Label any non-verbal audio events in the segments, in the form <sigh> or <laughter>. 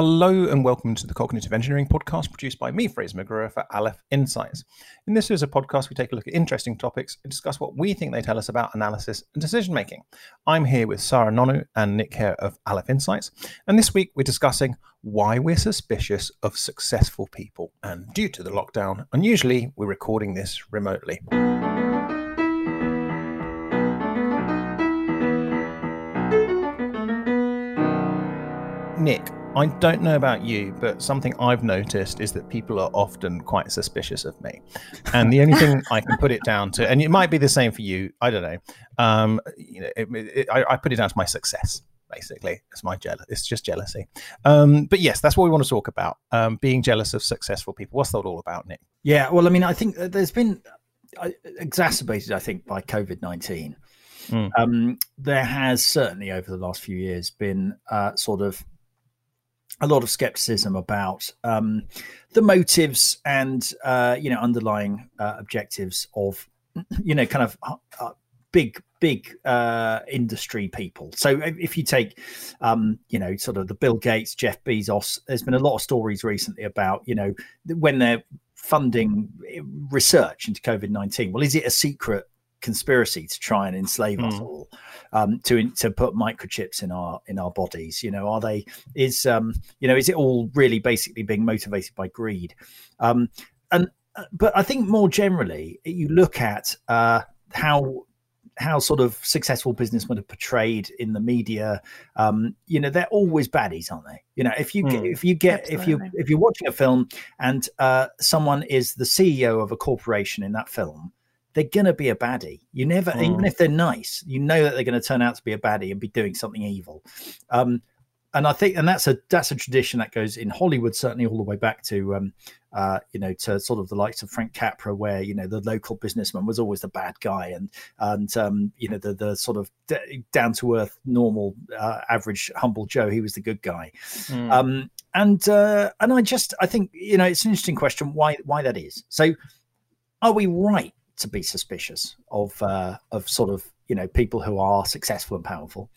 Hello and welcome to the Cognitive Engineering Podcast produced by me, Fraser McGruer, for Aleph Insights. In this is a podcast, we take a look at interesting topics and discuss what we think they tell us about analysis and decision making. I'm here with Sarah Nonu and Nick Hare of Aleph Insights, and this week we're discussing why we're suspicious of successful people. And due to the lockdown, unusually, we're recording this remotely. Nick, I don't know about you, but something I've noticed is that people are often quite suspicious of me. And the only thing I can put it down to, and it might be the same for you, I don't know. Um, you know, it, it, I, I, put it down to my success, basically. It's my jealous. It's just jealousy. Um, but yes, that's what we want to talk about. Um, being jealous of successful people. What's that all about, Nick? Yeah, well, I mean, I think there's been uh, exacerbated, I think, by COVID nineteen. Mm. Um, there has certainly over the last few years been uh, sort of a lot of skepticism about um, the motives and uh, you know underlying uh, objectives of you know kind of uh, uh big big uh, industry people. So if you take um, you know sort of the Bill Gates, Jeff Bezos, there's been a lot of stories recently about you know when they're funding research into COVID nineteen. Well, is it a secret conspiracy to try and enslave mm. us hmm. all um, to to put microchips in our in our bodies you know are they is um, you know is it all really basically being motivated by greed um, and uh, but i think more generally you look at uh, how how sort of successful business businessmen are portrayed in the media um, you know they're always baddies aren't they you know if you mm, if you get absolutely. if you if you're watching a film and uh, someone is the ceo of a corporation in that film they're going to be a baddie. You never, mm. even if they're nice, you know that they're going to turn out to be a baddie and be doing something evil. Um, and I think, and that's a that's a tradition that goes in Hollywood certainly all the way back to, um, uh, you know, to sort of the likes of Frank Capra, where you know the local businessman was always the bad guy, and and um, you know the the sort of d- down to earth, normal, uh, average, humble Joe, he was the good guy. Mm. Um, and uh, and I just I think you know it's an interesting question why why that is. So are we right to be suspicious of uh, of sort of you know people who are successful and powerful,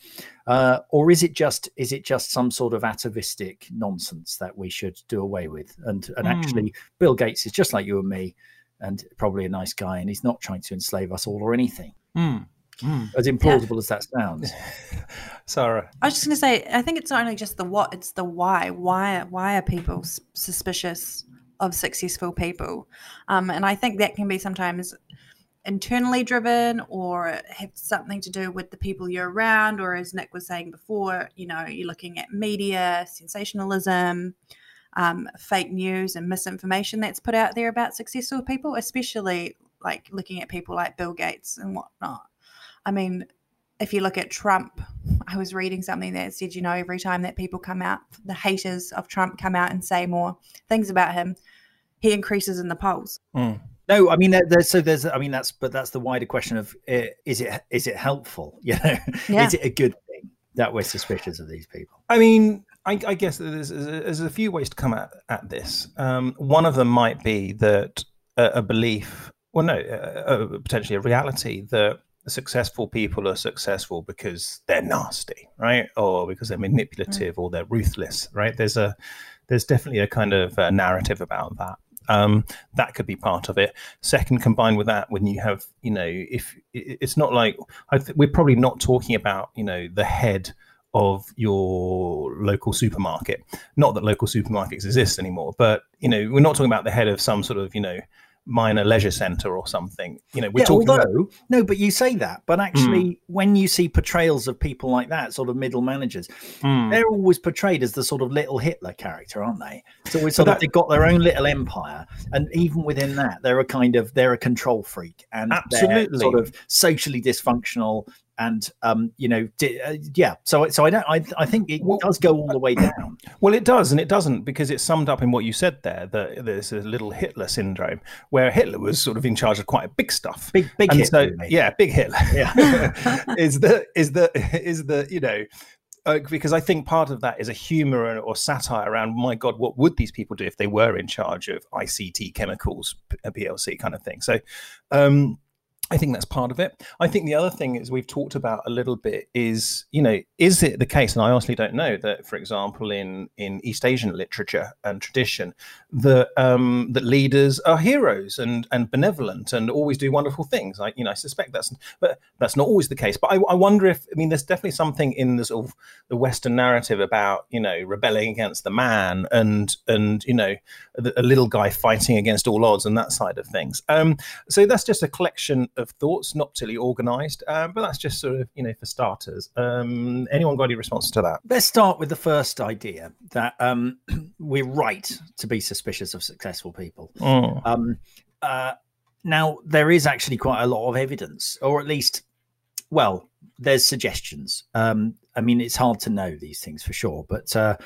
uh, or is it just is it just some sort of atavistic nonsense that we should do away with? And and mm. actually, Bill Gates is just like you and me, and probably a nice guy, and he's not trying to enslave us all or anything. Mm. Mm. As implausible yeah. as that sounds, <laughs> Sarah. I was just going to say, I think it's not only just the what; it's the why. Why? Why are people suspicious of successful people. Um, and I think that can be sometimes internally driven or have something to do with the people you're around, or as Nick was saying before, you know, you're looking at media, sensationalism, um, fake news, and misinformation that's put out there about successful people, especially like looking at people like Bill Gates and whatnot. I mean, if you look at Trump, I was reading something that said, you know, every time that people come out, the haters of Trump come out and say more things about him, he increases in the polls. Mm. No, I mean, there's, so there's, I mean, that's, but that's the wider question of uh, is it, is it helpful? <laughs> You know, yeah. is it a good thing that we're suspicious of these people? I mean, I, I guess there's, there's, a few ways to come at, at this. Um, one of them might be that a, a belief, well, no, uh, potentially a reality that successful people are successful because they're nasty, right? Or because they're manipulative or they're ruthless, right? There's a, there's definitely a kind of uh, narrative about that. Um, that could be part of it. Second, combined with that, when you have, you know, if it's not like th- we're probably not talking about, you know, the head of your local supermarket. Not that local supermarkets exist anymore, but you know, we're not talking about the head of some sort of, you know, minor leisure center or something. You know, we're yeah, talking although, no, but you say that, but actually, mm. when you see portrayals of people like that, sort of middle managers, mm. they're always portrayed as the sort of little Hitler character, aren't they? So it's sort that... of they've got their own little empire, and even within that, they're a kind of they're a control freak and absolutely sort of socially dysfunctional and um, you know, di- uh, yeah. So, so I don't. I, I think it well, does go all the way down. Well, it does, and it doesn't because it's summed up in what you said there. That there's a little Hitler syndrome where Hitler was sort of in charge of quite a big stuff. Big, big and Hitler. So, yeah, big Hitler. Yeah, <laughs> <laughs> is the is the is the you know. Uh, because I think part of that is a humor or satire around, my God, what would these people do if they were in charge of ICI chemicals, a PLC kind of thing. So, um, I think that's part of it. I think the other thing is we've talked about a little bit is, you know, is it the case, and I honestly don't know, that, for example, in, in East Asian literature and tradition, that um, that leaders are heroes and, and benevolent and always do wonderful things. I, you know, I suspect that's, but that's not always the case. But I, I wonder if, I mean, there's definitely something in the sort of the Western narrative about, you know, rebelling against the man and, and you know, a, a little guy fighting against all odds and that side of things. Um, so that's just a collection of thoughts, not particularly organised, um, but that's just sort of you know for starters. Um, anyone got any response to that? Let's start with the first idea that um, <clears throat> we're right to be suspicious of successful people. Mm. Uh, now there is actually quite a lot of evidence, or at least, well, there's suggestions. Um, I mean, it's hard to know these things for sure, but uh,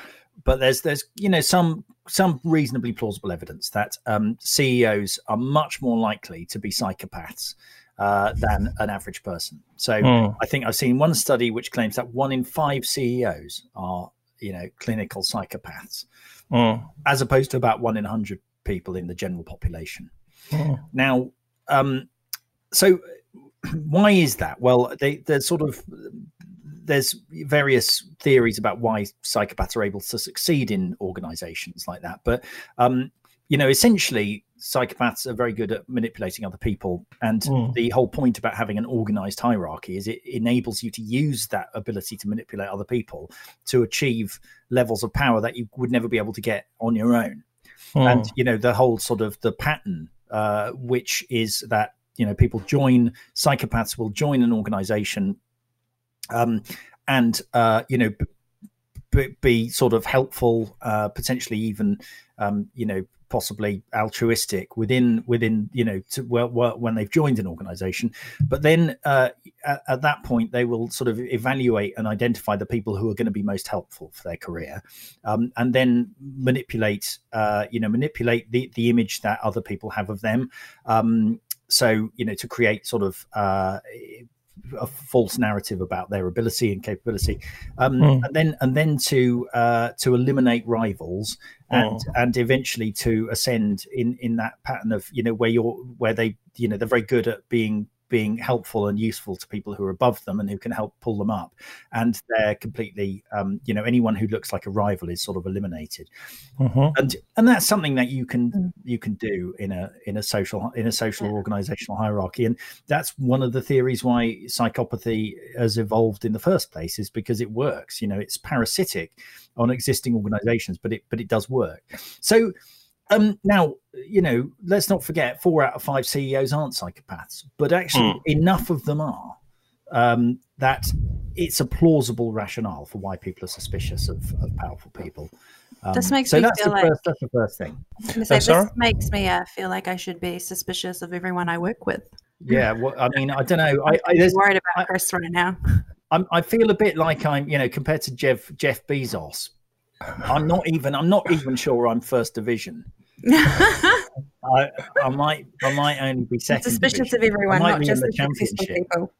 but there's there's you know some some reasonably plausible evidence that um, CEOs are much more likely to be psychopaths uh, than an average person. So mm. I think I've seen one study which claims that one in five CEOs are you know clinical psychopaths, mm. as opposed to about one in a hundred people in the general population. Mm. Now, um, so <clears throat> why is that? Well, they, they're sort of there's various theories about why psychopaths are able to succeed in organizations like that. But um, you know, essentially, psychopaths are very good at manipulating other people. And mm. the whole point about having an organized hierarchy is it enables you to use that ability to manipulate other people to achieve levels of power that you would never be able to get on your own. Mm. And, you know, the whole sort of the pattern, uh, which is that, you know, people join, psychopaths will join an organization um, and uh, you know b- be sort of helpful, uh, potentially even um, you know possibly altruistic within within you know to, well, well, when they've joined an organization. But then uh, at, at, that point they will sort of evaluate and identify the people who are going to be most helpful for their career um, and then manipulate uh, you know manipulate the the image that other people have of them. Um, so you know to create sort of uh, a false narrative about their ability and capability, um, mm. and then and then to uh, to eliminate rivals and mm. and eventually to ascend in in that pattern of you know where you're where they you know they're very good at being being helpful and useful to people who are above them and who can help pull them up. And they're completely, um, you know, anyone who looks like a rival is sort of eliminated. Mm-hmm. And and that's something that you can mm. you can do in a in a social in a social yeah. organizational hierarchy. And that's one of the theories why psychopathy has evolved in the first place is because it works. You know, it's parasitic on existing organizations, but it but it does work. So um, now, you know, let's not forget four out of five CEOs aren't psychopaths, but actually mm. enough of them are um, that it's a plausible rationale for why people are suspicious of, of powerful people. Um, this makes so me that's feel the like first, that's the first thing. Say, oh, this makes me uh, feel like I should be suspicious of everyone I work with. Yeah, well, I mean, I don't know. I, am worried about I, Chris right now. I'm, I feel a bit like I'm, you know, compared to Jeff Jeff Bezos. I'm not even. I'm not even sure I'm first division. <laughs> I, I, might I might only be second. Suspicious division. of everyone, not just the championship. People.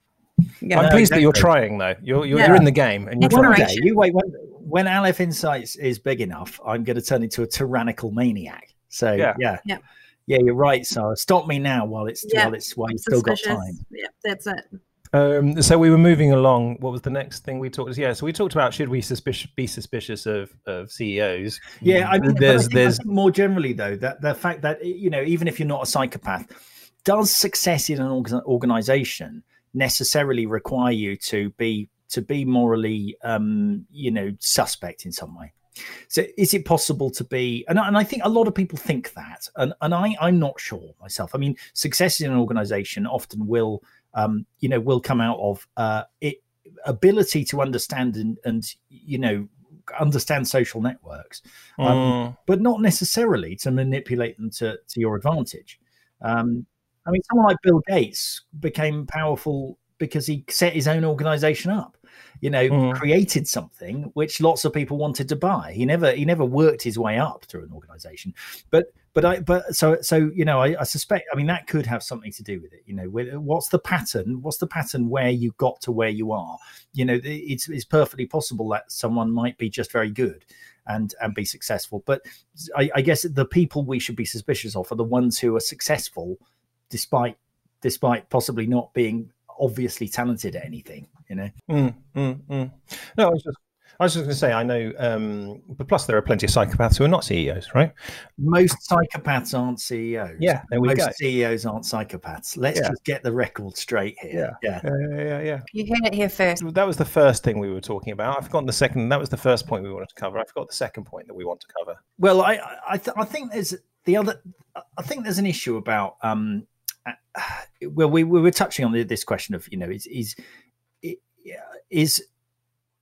Yeah. I'm pleased that you're trying though. You're you're, yeah. you're in the game and you're One trying. Day, you wait when when Aleph Insights is big enough, I'm going to turn into a tyrannical maniac. So yeah, yeah, yeah, yeah you're right. So stop me now while it's yeah. while it's while you've still got time. Yeah, that's it. Um, so we were moving along. What was the next thing we talked? Yeah, so we talked about should we suspicious, be suspicious of, of CEOs? Yeah, I mean, there's, I there's more generally though that the fact that you know even if you're not a psychopath, does success in an organization necessarily require you to be to be morally um, you know suspect in some way? So is it possible to be and, and I think a lot of people think that and, and I, I'm not sure myself. I mean, success in an organization often will um, you know, will come out of uh, it ability to understand and, and you know understand social networks, um, mm. but not necessarily to manipulate them to to your advantage. Um, I mean, someone like Bill Gates became powerful because he set his own organization up you know mm. created something which lots of people wanted to buy he never he never worked his way up through an organization but but i but so so you know I, I, suspect i mean that could have something to do with it you know with, what's the pattern what's the pattern where you got to where you are you know it's it's perfectly possible that someone might be just very good and and be successful but I, I guess the people we should be suspicious of are the ones who are successful despite despite possibly not being obviously talented at anything. You know. Mm, mm, mm. No, I was just I was just going to say, I know, um, but plus there are plenty of psychopaths who are not CEOs, right? Most psychopaths aren't CEOs. Yeah, there we Most go. CEOs aren't psychopaths. Let's Yeah. just get the record straight here. Yeah, yeah, yeah, yeah. You heard it here first. That was the first thing we were talking about. I've forgotten the second. That was the first point we wanted to cover. I forgot the second point that we want to cover. Well, I I, th- I think there's the other. I think there's an issue about. um uh, Well, we, we were touching on the, this question of you know is is is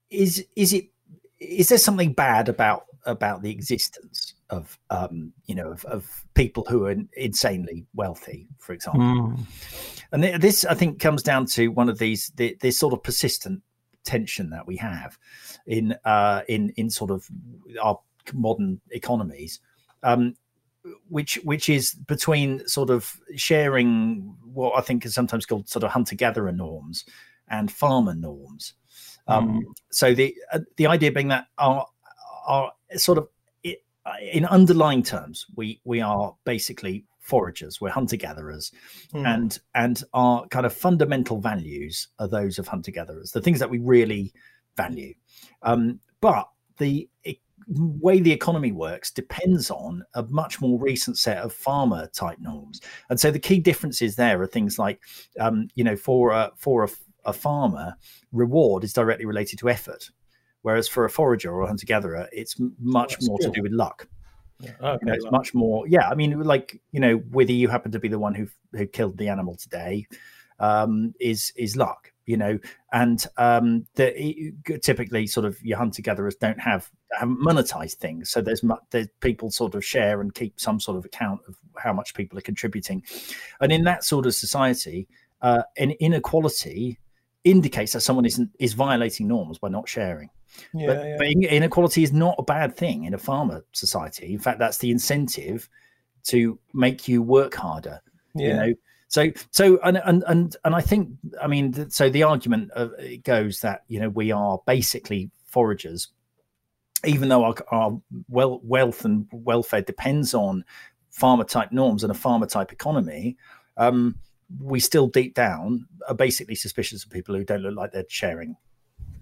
is is it is there something bad about about the existence of um you know of, of people who are insanely wealthy, for example? And th- this, I think, comes down to one of these the, this sort of persistent tension that we have in uh, in in sort of our modern economies, um, which which is between sort of sharing what I think is sometimes called sort of hunter gatherer norms and farmer norms. Um, So the uh, the idea being that our our sort of it, in underlying terms, we we are basically foragers, we're hunter gatherers, Mm. and and our kind of fundamental values are those of hunter gatherers, the things that we really value. Um, but the way the economy works depends on a much more recent set of farmer type norms, and so the key differences there are things like, um, you know, for a for a, a farmer, reward is directly related to effort. Whereas for a forager or a hunter gatherer, it's much That's more to do with luck. Okay, you know, it's well, much more yeah i mean like you know whether you happen to be the one who who killed the animal today um is is luck you know and um the typically sort of your hunter gatherers don't have haven't monetized things so there's mu- there's people sort of share and keep some sort of account of how much people are contributing. And in that sort of society uh an inequality indicates that someone isn't is violating norms by not sharing yeah, but, yeah. but inequality is not a bad thing in a farmer society. In fact, that's the incentive to make you work harder. yeah. You know, so so and and and and I think I mean so the argument of, it goes that you know we are basically foragers, even though our, our well wealth and welfare depends on farmer type norms and a farmer type economy. Um, we still deep down are basically suspicious of people who don't look like they're sharing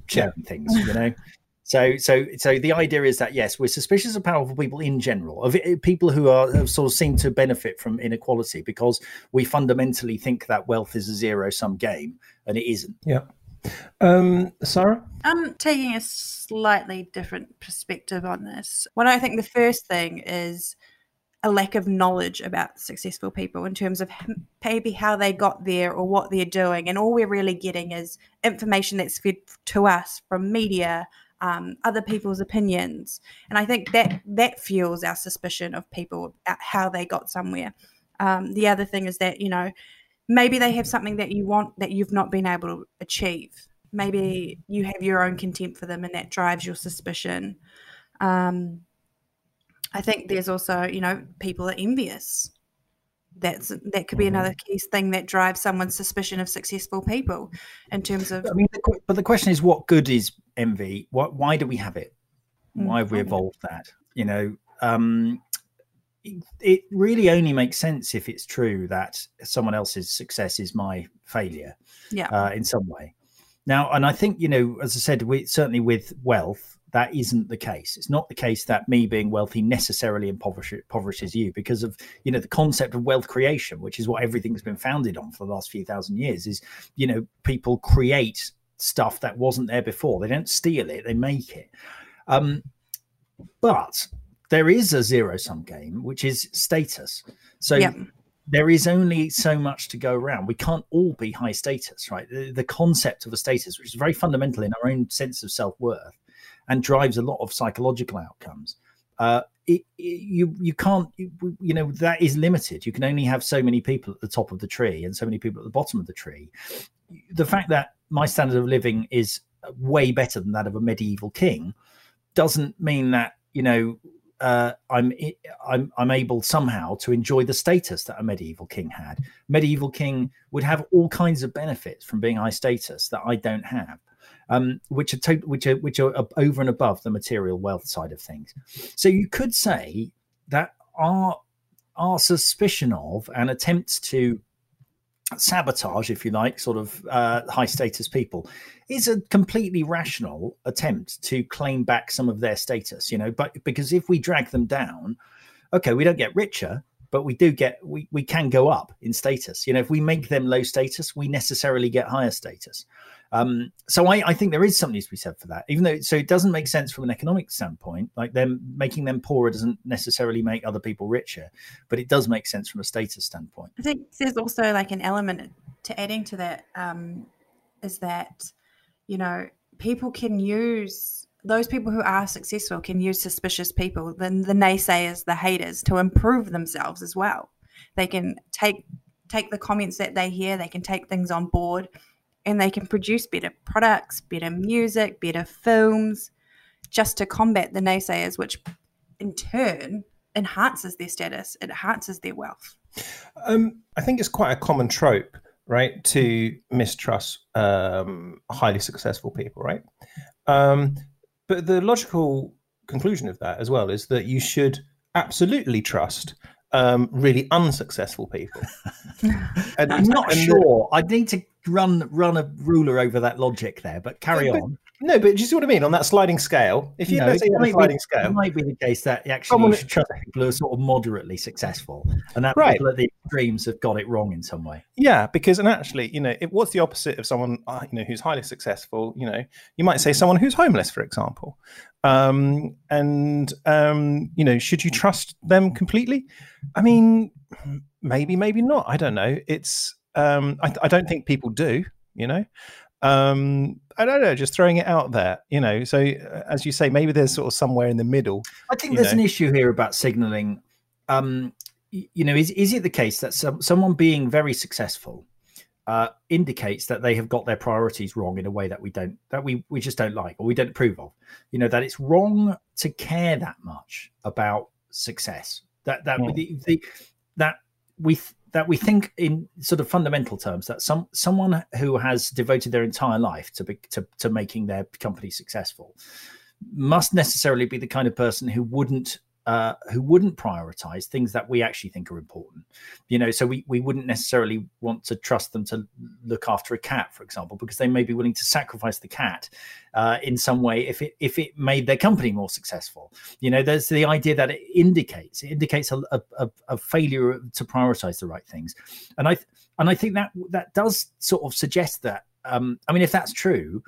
sharing things you know <laughs> so so so the idea is that yes we're suspicious of powerful people in general of people who are have sort of seem to benefit from inequality because we fundamentally think that wealth is a zero sum game and it isn't yeah. Um, Sarah. I'm taking a slightly different perspective on this. What I think the first thing is a lack of knowledge about successful people in terms of maybe how they got there or what they're doing. And all we're really getting is information that's fed to us from media, um, other people's opinions. And I think that that fuels our suspicion of people how they got somewhere. Um, the other thing is that, you know, maybe they have something that you want that you've not been able to achieve maybe you have your own contempt for them and that drives your suspicion um, i think there's also you know people are envious. That's that could be another key thing that drives someone's suspicion of successful people in terms of i mean the, but the question is what good is envy what why do we have it? Why have we Mm. evolved that? You know um it- it really only makes sense if it's true that someone else's success is my failure yeah. uh, in some way. Now, and I think you know, as I said, we, certainly with wealth, that isn't the case. It's not the case that me being wealthy necessarily impoverish, impoverishes you because of you know the concept of wealth creation, which is what everything's been founded on for the last few thousand years. Is you know people create stuff that wasn't there before. They don't steal it; they make it. Um, but there is a zero sum game, which is status. So Yeah. there is only so much to go around. We can't all be high status, right? The, the concept of a status, which is very fundamental in our own sense of self worth, and drives a lot of psychological outcomes. Uh, it, it- you you can't you, you know that is limited. You can only have so many people at the top of the tree and so many people at the bottom of the tree. The fact that my standard of living is way better than that of a medieval king doesn't mean that you know uh, I'm I'm I'm able somehow to enjoy the status that a medieval king had. Medieval king would have all kinds of benefits from being high status that I don't have, um, which are to, which are which are over and above the material wealth side of things. So you could say that our our suspicion of and attempts to sabotage, if you like, sort of uh, high status people, is a completely rational attempt to claim back some of their status. You know, but because if we drag them down, okay, we don't get richer, but we do get we we can go up in status. You know, if we make them low status, we necessarily get higher status. Um, so I, I, think there is something to be said for that, even though so it doesn't make sense from an economic standpoint. Like them making them poorer doesn't necessarily make other people richer, but it does make sense from a status standpoint. I think there's also like an element to adding to that um, is that you know people can use those people who are successful can use suspicious people, then the naysayers, the haters, to improve themselves as well. They can take take the comments that they hear, they can take things on board and they can produce better products, better music, better films, just to combat the naysayers, which in turn enhances their status, it enhances their wealth. Um, I think it's quite a common trope, right, to mistrust um, highly successful people, right? Um, but the logical conclusion of that as well is that you should absolutely trust um, really unsuccessful people. <laughs> and, I'm not sure. I need to run run a ruler over that logic there, but carry but, on. No, but do you see what I mean? On that sliding scale, if you, know, let's say you sliding be, scale, it might be the case that actually you should trust people who are sort of moderately successful, and that right. people at the extremes have got it wrong in some way. Yeah, because and actually, you know, it, what's the opposite of someone uh, you know who's highly successful? You know, you might say someone who's homeless, for example. Um, and um, you know, should you trust them completely? I mean, maybe, maybe not. I don't know. It's um, I, I don't think people do. You know, um, I don't know, just throwing it out there, you know. So, uh, as you say, maybe there's sort of somewhere in the middle. I think there's know. an issue here about signaling. Um, you know, is is it the case that some, someone being very successful uh, indicates that they have got their priorities wrong in a way that we don't, that we we just don't like or we don't approve of? You know, that it's wrong to care that much about success. That that mm. the, the, that we that we think in sort of fundamental terms that some someone who has devoted their entire life to, be, to to making their company successful must necessarily be the kind of person who wouldn't uh, who wouldn't prioritize things that we actually think are important. You know, so we, we wouldn't necessarily want to trust them to look after a cat, for example, because they may be willing to sacrifice the cat uh, in some way if it if it made their company more successful. You know, there's the idea that it indicates it indicates a, a, a failure to prioritize the right things, and I and I think that that does sort of suggest that. Um, I mean, if that's true,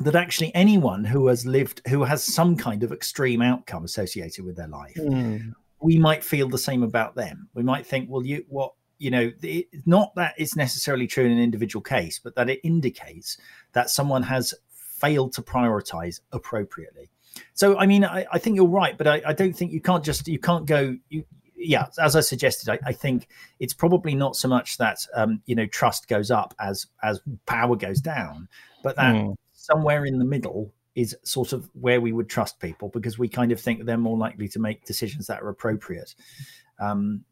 that actually anyone who has lived who has some kind of extreme outcome associated with their life mm. we might feel the same about them. We might think well you what you know it, not that it's necessarily true in an individual case but that it indicates that someone has failed to prioritize appropriately. So i mean i, I think you're right but I, I, don't think you can't just you can't go you yeah as i suggested I, I think it's probably not so much that um, you know trust goes up as as power goes down but that mm somewhere in the middle is sort of where we would trust people because we kind of think they're more likely to make decisions that are appropriate. Um,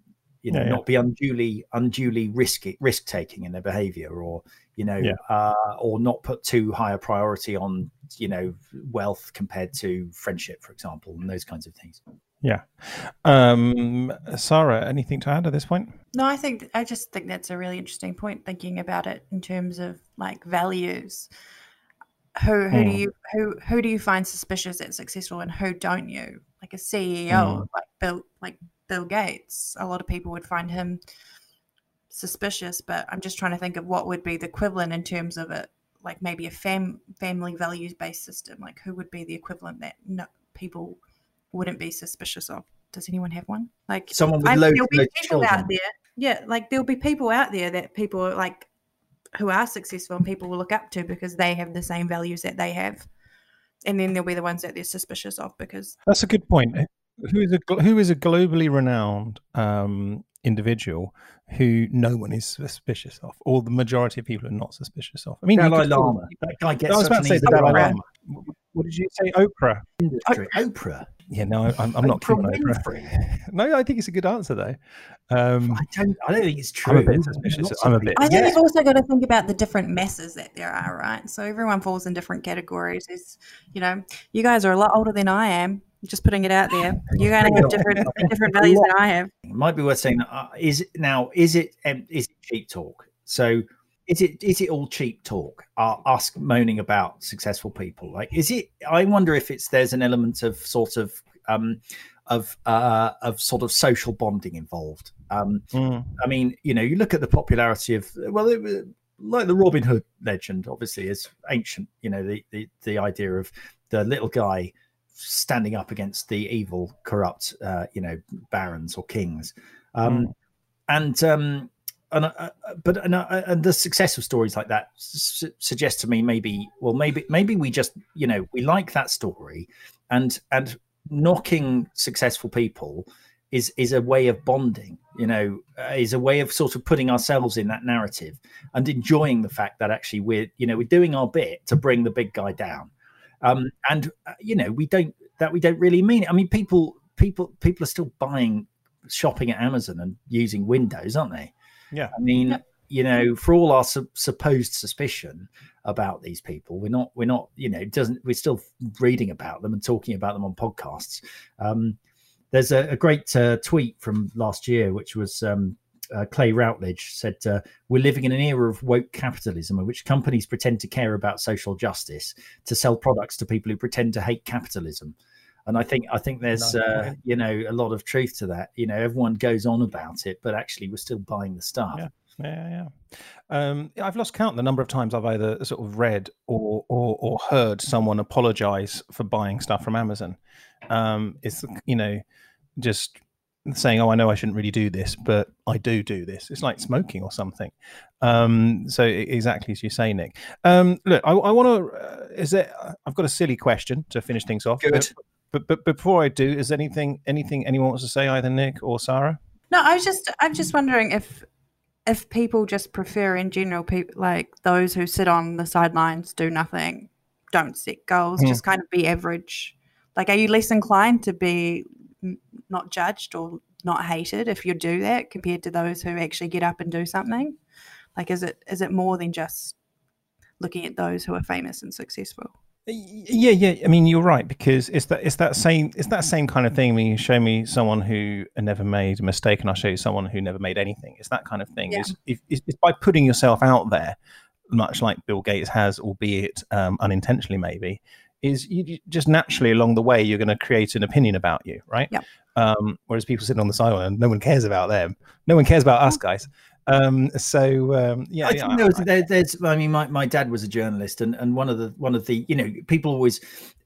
you know, yeah, yeah. not be unduly unduly risky risk taking in their behavior, or you know, yeah. uh, or not put too high a priority on you know wealth compared to friendship, for example, and those kinds of things. Yeah. Um, Sarah, anything to add at this point? No, I think I just think that's a really interesting point. Thinking about it in terms of like values who who mm. do you who who do you find suspicious and successful and who don't you like a ceo mm. like bill like bill gates a lot of people would find him suspicious but i'm just trying to think of what would be the equivalent in terms of it like maybe a fam family values based system like who would be the equivalent that no, people wouldn't be suspicious of does anyone have one like someone with I, loads, there'll be people children. out there yeah like there'll be people out there that people like who are successful and people will look up to because they have the same values that they have. And then there'll be the ones that they're suspicious of because that's a good point. Who is a who is a globally renowned um, individual who no one is suspicious of, or the majority of people are not suspicious of. I mean, Dalai Lama. That guy gets. I was about to say the Dalai Lama. What did you say? Oprah. Industry. Oprah. Yeah, no, I'm, I'm not keen on Oprah. no, I think it's a good answer though. Um, I don't. I don't think it's true. I'm a bit suspicious. I'm a bit. I think yeah. you've also got to think about the different messes that there are, right? So everyone falls in different categories. Is you know, you guys are a lot older than I am. Just putting it out there. You're going to have different <laughs> <laughs> different values than I have. It might be worth saying. Uh, is now is it um, is it cheap talk So is it is it all cheap talk? Uh, us moaning about successful people? Like, is it? I wonder if it's there's an element of sort of um, of uh, of sort of social bonding involved. Um, mm. I mean, you know, you look at the popularity of well, it, like the Robin Hood legend, obviously is ancient. You know, the the the idea of the little guy standing up against the evil, corrupt, uh, you know, barons or kings. Um, mm. And um, and uh, but and, uh, and, the success of stories like that su- suggests to me maybe well maybe maybe we just you know we like that story and and knocking successful people is is a way of bonding you know uh, is a way of sort of putting ourselves in that narrative and enjoying the fact that actually we're you know we're doing our bit to bring the big guy down. Um and uh, you know we don't that we don't really mean it. I mean people people people are still buying shopping at amazon and using windows aren't they yeah. I mean, you know, for all our su- supposed suspicion about these people, we're not, we're not, you know, doesn't, we're still reading about them and talking about them on podcasts. Um, there's a, a great uh, tweet from last year, which was um, uh, Clay Routledge said, uh, We're living in an era of woke capitalism in which companies pretend to care about social justice to sell products to people who pretend to hate capitalism and I think I think there's uh, you know a lot of truth to that. You know, everyone goes on about it, but actually we're still buying the stuff. Yeah. Yeah, yeah. Um, I've lost count the number of times I've either sort of read or or, or heard someone apologize for buying stuff from Amazon. Um, it's you know just saying, "Oh, I know I shouldn't really do this, but I do do this." It's like smoking or something. Um, so exactly as you say, Nick. Um, look, I, I want to. Uh, is there? I've got a silly question to finish things off. Good. But, but before I do, is anything anything anyone wants to say, either Nick or Sarah? No, I was just I'm just wondering if if people just prefer in general, people like those who sit on the sidelines, do nothing, don't set goals, mm. just kind of be average. Like, are you less inclined to be not judged or not hated if you do that compared to those who actually get up and do something? Like, is it is it more than just looking at those who are famous and successful? Yeah, yeah. I mean, you're right because it's that it's that same it's that same kind of thing. I mean, you show me someone who never made a mistake, and I'll show you someone who never made anything. It's that kind of thing. Yeah. It's, it's, it's, by putting yourself out there, much like Bill Gates has, albeit um, unintentionally, maybe. Is you just naturally along the way you're going to create an opinion about you, right? Yeah. Um, whereas people sitting on the sideline, no one cares about them. No one cares about us guys. Um, so um, yeah, I yeah, think there was, there, there's. I mean, my, my dad was a journalist, and, and one of the one of the you know people always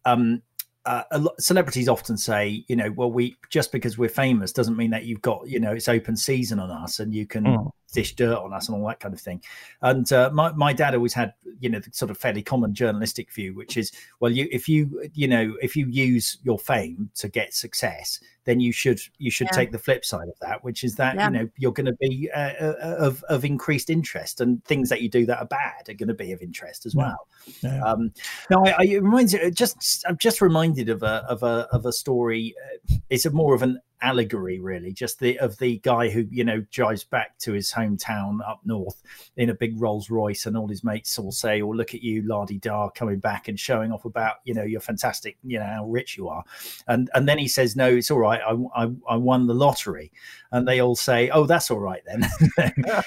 um, uh, lot, celebrities often say, you know, well, we just because we're famous doesn't mean that you've got, you know, it's open season on us and you can mm. Dish dirt on us and all that kind of thing. And uh, my my dad always had, you know, the sort of fairly common journalistic view, which is, well, you if you you know if you use your fame to get success, then you should you should yeah. take the flip side of that, which is that yeah. you know you're going to be uh, uh, of of increased interest, and things that you do that are bad are going to be of interest as well. Yeah. Um, no, I, I, it reminds just I'm just reminded of a of a of a story. Uh, it's a more of an allegory really just the of the guy who you know drives back to his hometown up north in a big rolls royce and all his mates will say oh look at you lardy da coming back and showing off about you know you're fantastic you know how rich you are. And and then he says no it's all right. I i, I won the lottery. And they all say oh that's all right then. <laughs>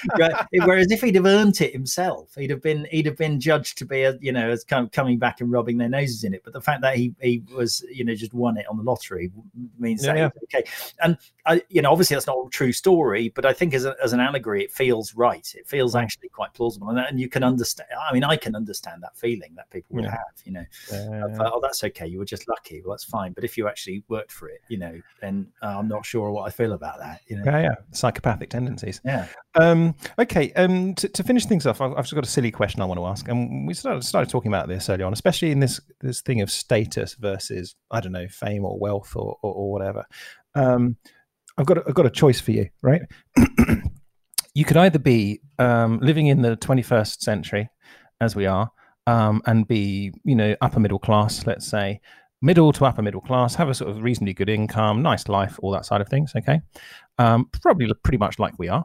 Whereas if he'd have earned it himself he'd have been he'd have been judged to be a you know as kind of coming back and rubbing their noses in it. But the fact that he he was you know just won it on the lottery means yeah, that yeah. okay and I, you know, obviously that's not a true story, but I think as, a, as an allegory, it feels right. It feels actually quite plausible, and, and you can understand. I mean, I can understand that feeling that people would yeah. have. You know, uh, oh, that's okay. You were just lucky. Well, that's fine. But if you actually worked for it, you know, then uh, I'm not sure what I feel about that. You know, yeah, yeah, psychopathic tendencies. Yeah. Um, okay. Um, to, to, finish things off, I've, I've, just got a silly question I want to ask, and we started, started talking about this earlier on, especially in this this thing of status versus I don't know fame or wealth or or, or whatever. Um, I've got a, I've got a choice for you, right? <clears throat> you could either be um, living in the 21st century, as we are, um, and be you know upper middle class, let's say middle to upper middle class, have a sort of reasonably good income, nice life, all that side of things. Okay, um, probably pretty much like we are,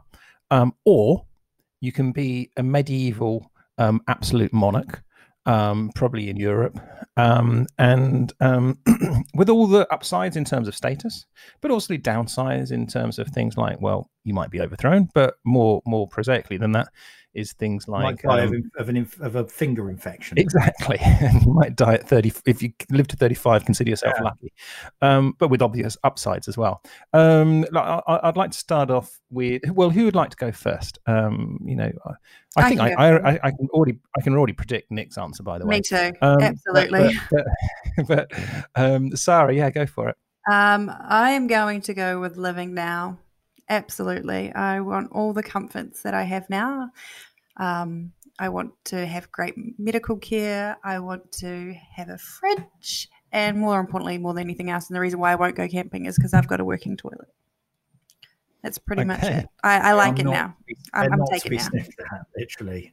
um, or you can be a medieval um, absolute monarch um, probably in Europe, um, and um, <clears throat> with all the upsides in terms of status, but also the downsides in terms of things like, well, you might be overthrown. But more more prosaically than that is things like um, of, of, an inf- of a finger infection. Exactly, <laughs> you might die at thirty if you live to thirty five. Consider yourself yeah. lucky, um, but with obvious upsides as well. Um, I, would like to start off with well, who would like to go first? Um, you know, I, I think I, I, I, can already I can already predict Nick's answer. By the way, me too. Um, Absolutely. But, but, <laughs> but um, Sarah, yeah, go for it. Um, I am going to go with living now. Absolutely. I want all the comforts that I have now. Um, I want to have great medical care. I want to have a fridge. And more importantly, more than anything else, and the reason why I won't go camping is because I've got a working toilet. That's pretty okay. much it. I, I like I'm it now. I'm, I'm taking it now. literally.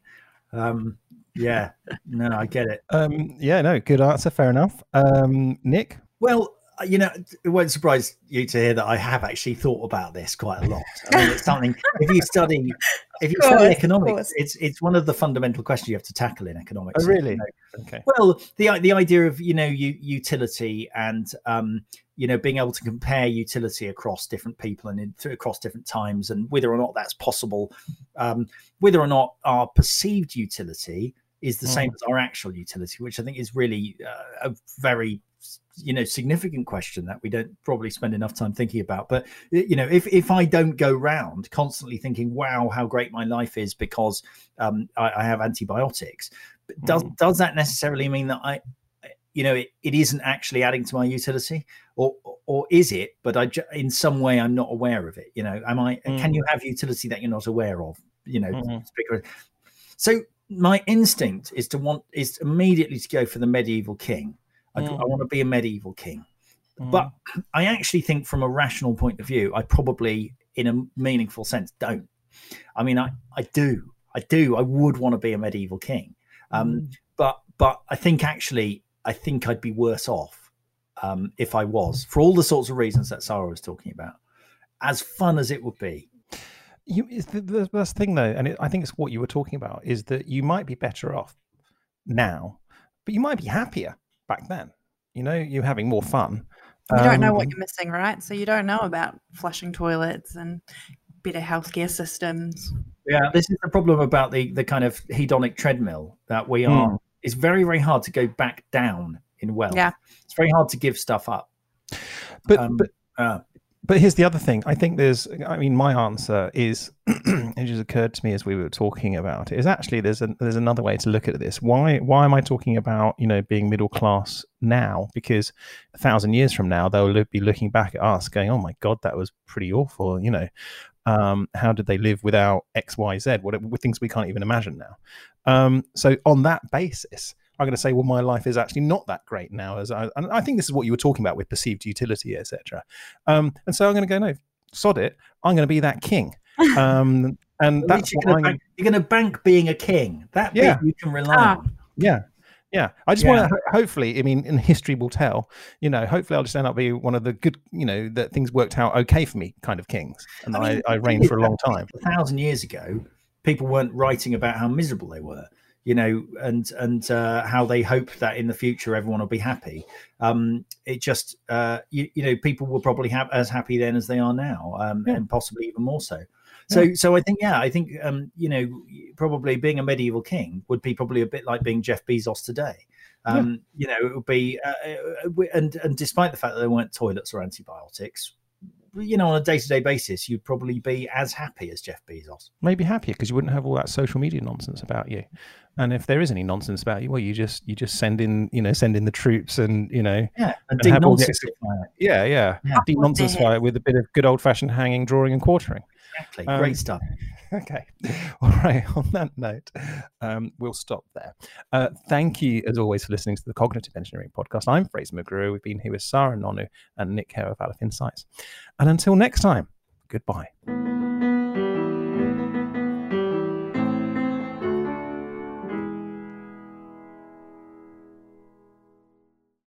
Um, yeah, no, I get it. Um, yeah, no, good answer. Fair enough. Um, Nick? Well, you know, it won't surprise you to hear that I have actually thought about this quite a lot. I mean, it's something. if you study, if you study economics, it's it's one of the fundamental questions you have to tackle in economics. Oh, really? You know. Okay. Well, the the idea of you know utility and um, you know being able to compare utility across different people and in, across different times, and whether or not that's possible, um, whether or not our perceived utility is the mm. same as our actual utility, which I think is really uh, a very you know significant question that we don't probably spend enough time thinking about but you know if if i don't go round constantly thinking wow how great my life is because um, I, I, have antibiotics does mm. does that necessarily mean that i you know it, it isn't actually adding to my utility or or is it but i in some way i'm not aware of it you know am i mm. can you have utility that you're not aware of you know mm-hmm. so my instinct is to want is immediately to go for the medieval king I, mm. I want to be a medieval king. Mm. But I actually think, from a rational point of view, I probably, in a meaningful sense, don't. I mean, I, I do. I do. I would want to be a medieval king. Um, mm. But but I think actually, I think I'd be worse off um, if I was, for all the sorts of reasons that Sarah was talking about. As fun as it would be, you the, the best thing though, and it, I think it's what you were talking about is that you might be better off now, but you might be happier back then. You know, you're having more fun. You don't know what um, you're missing, right? So you don't know about flushing toilets and better healthcare systems. Yeah, this is the problem about the the kind of hedonic treadmill that we are. Mm. It's very very hard to go back down in wealth. Yeah, it's very hard to give stuff up. But um, but uh, but here's the other thing. I think there's. I mean, my answer is, <clears throat> it just occurred to me as we were talking about it, is actually there's a, there's another way to look at this. Why why am I talking about you know being middle class now? Because a thousand years from now they'll be looking back at us, going, "Oh my God, that was pretty awful." You know, um, how did they live without X, Y, Z? What things we can't even imagine now. Um, so on that basis, I'm going to say, well, my life is actually not that great now. As I, and I think this is what you were talking about with perceived utility, etc. Um, and so I'm going to go, no, sod it. I'm going to be that king. <laughs> Um, and that's you're going, bank, you're going to bank being a king. That yeah. you can rely ah. on. Yeah. Yeah, I just yeah. want to. Hopefully, I mean, in history will tell. You know, hopefully, I'll just end up being one of the good. You know, that things worked out okay for me, kind of kings, and I, mean, I, I reigned for a long time. A thousand years ago, people weren't writing about how miserable they were you know, and and uh, how they hope that in the future everyone will be happy. Um, it just, uh, you, you know, people will probably have as happy then as they are now, um, yeah. and possibly even more so. So, yeah. so I think, yeah, I think, um, you know, probably being a medieval king would be probably a bit like being Jeff Bezos today. Um, yeah. You know, it would be, uh, uh and and despite the fact that there weren't toilets or antibiotics, you know, on a day to day basis, you'd probably be as happy as Jeff Bezos. Maybe happier because you wouldn't have all that social media nonsense about you. And if there is any nonsense about you, well, you just you just send in, you know, send in the troops and you know, yeah, and, and nonsense yeah, yeah, yeah. deep nonsense fire with a bit of good old fashioned hanging, drawing, and quartering. Exactly, um, great stuff. <laughs> Okay, <laughs> all right. <laughs> On that note, um, we'll stop there. Uh, thank you, as always, for listening to the Cognitive Engineering Podcast. I'm Fraser McGruer. We've been here with Sarah Nonu and Nick Hare of Aleph Insights. And until next time, goodbye.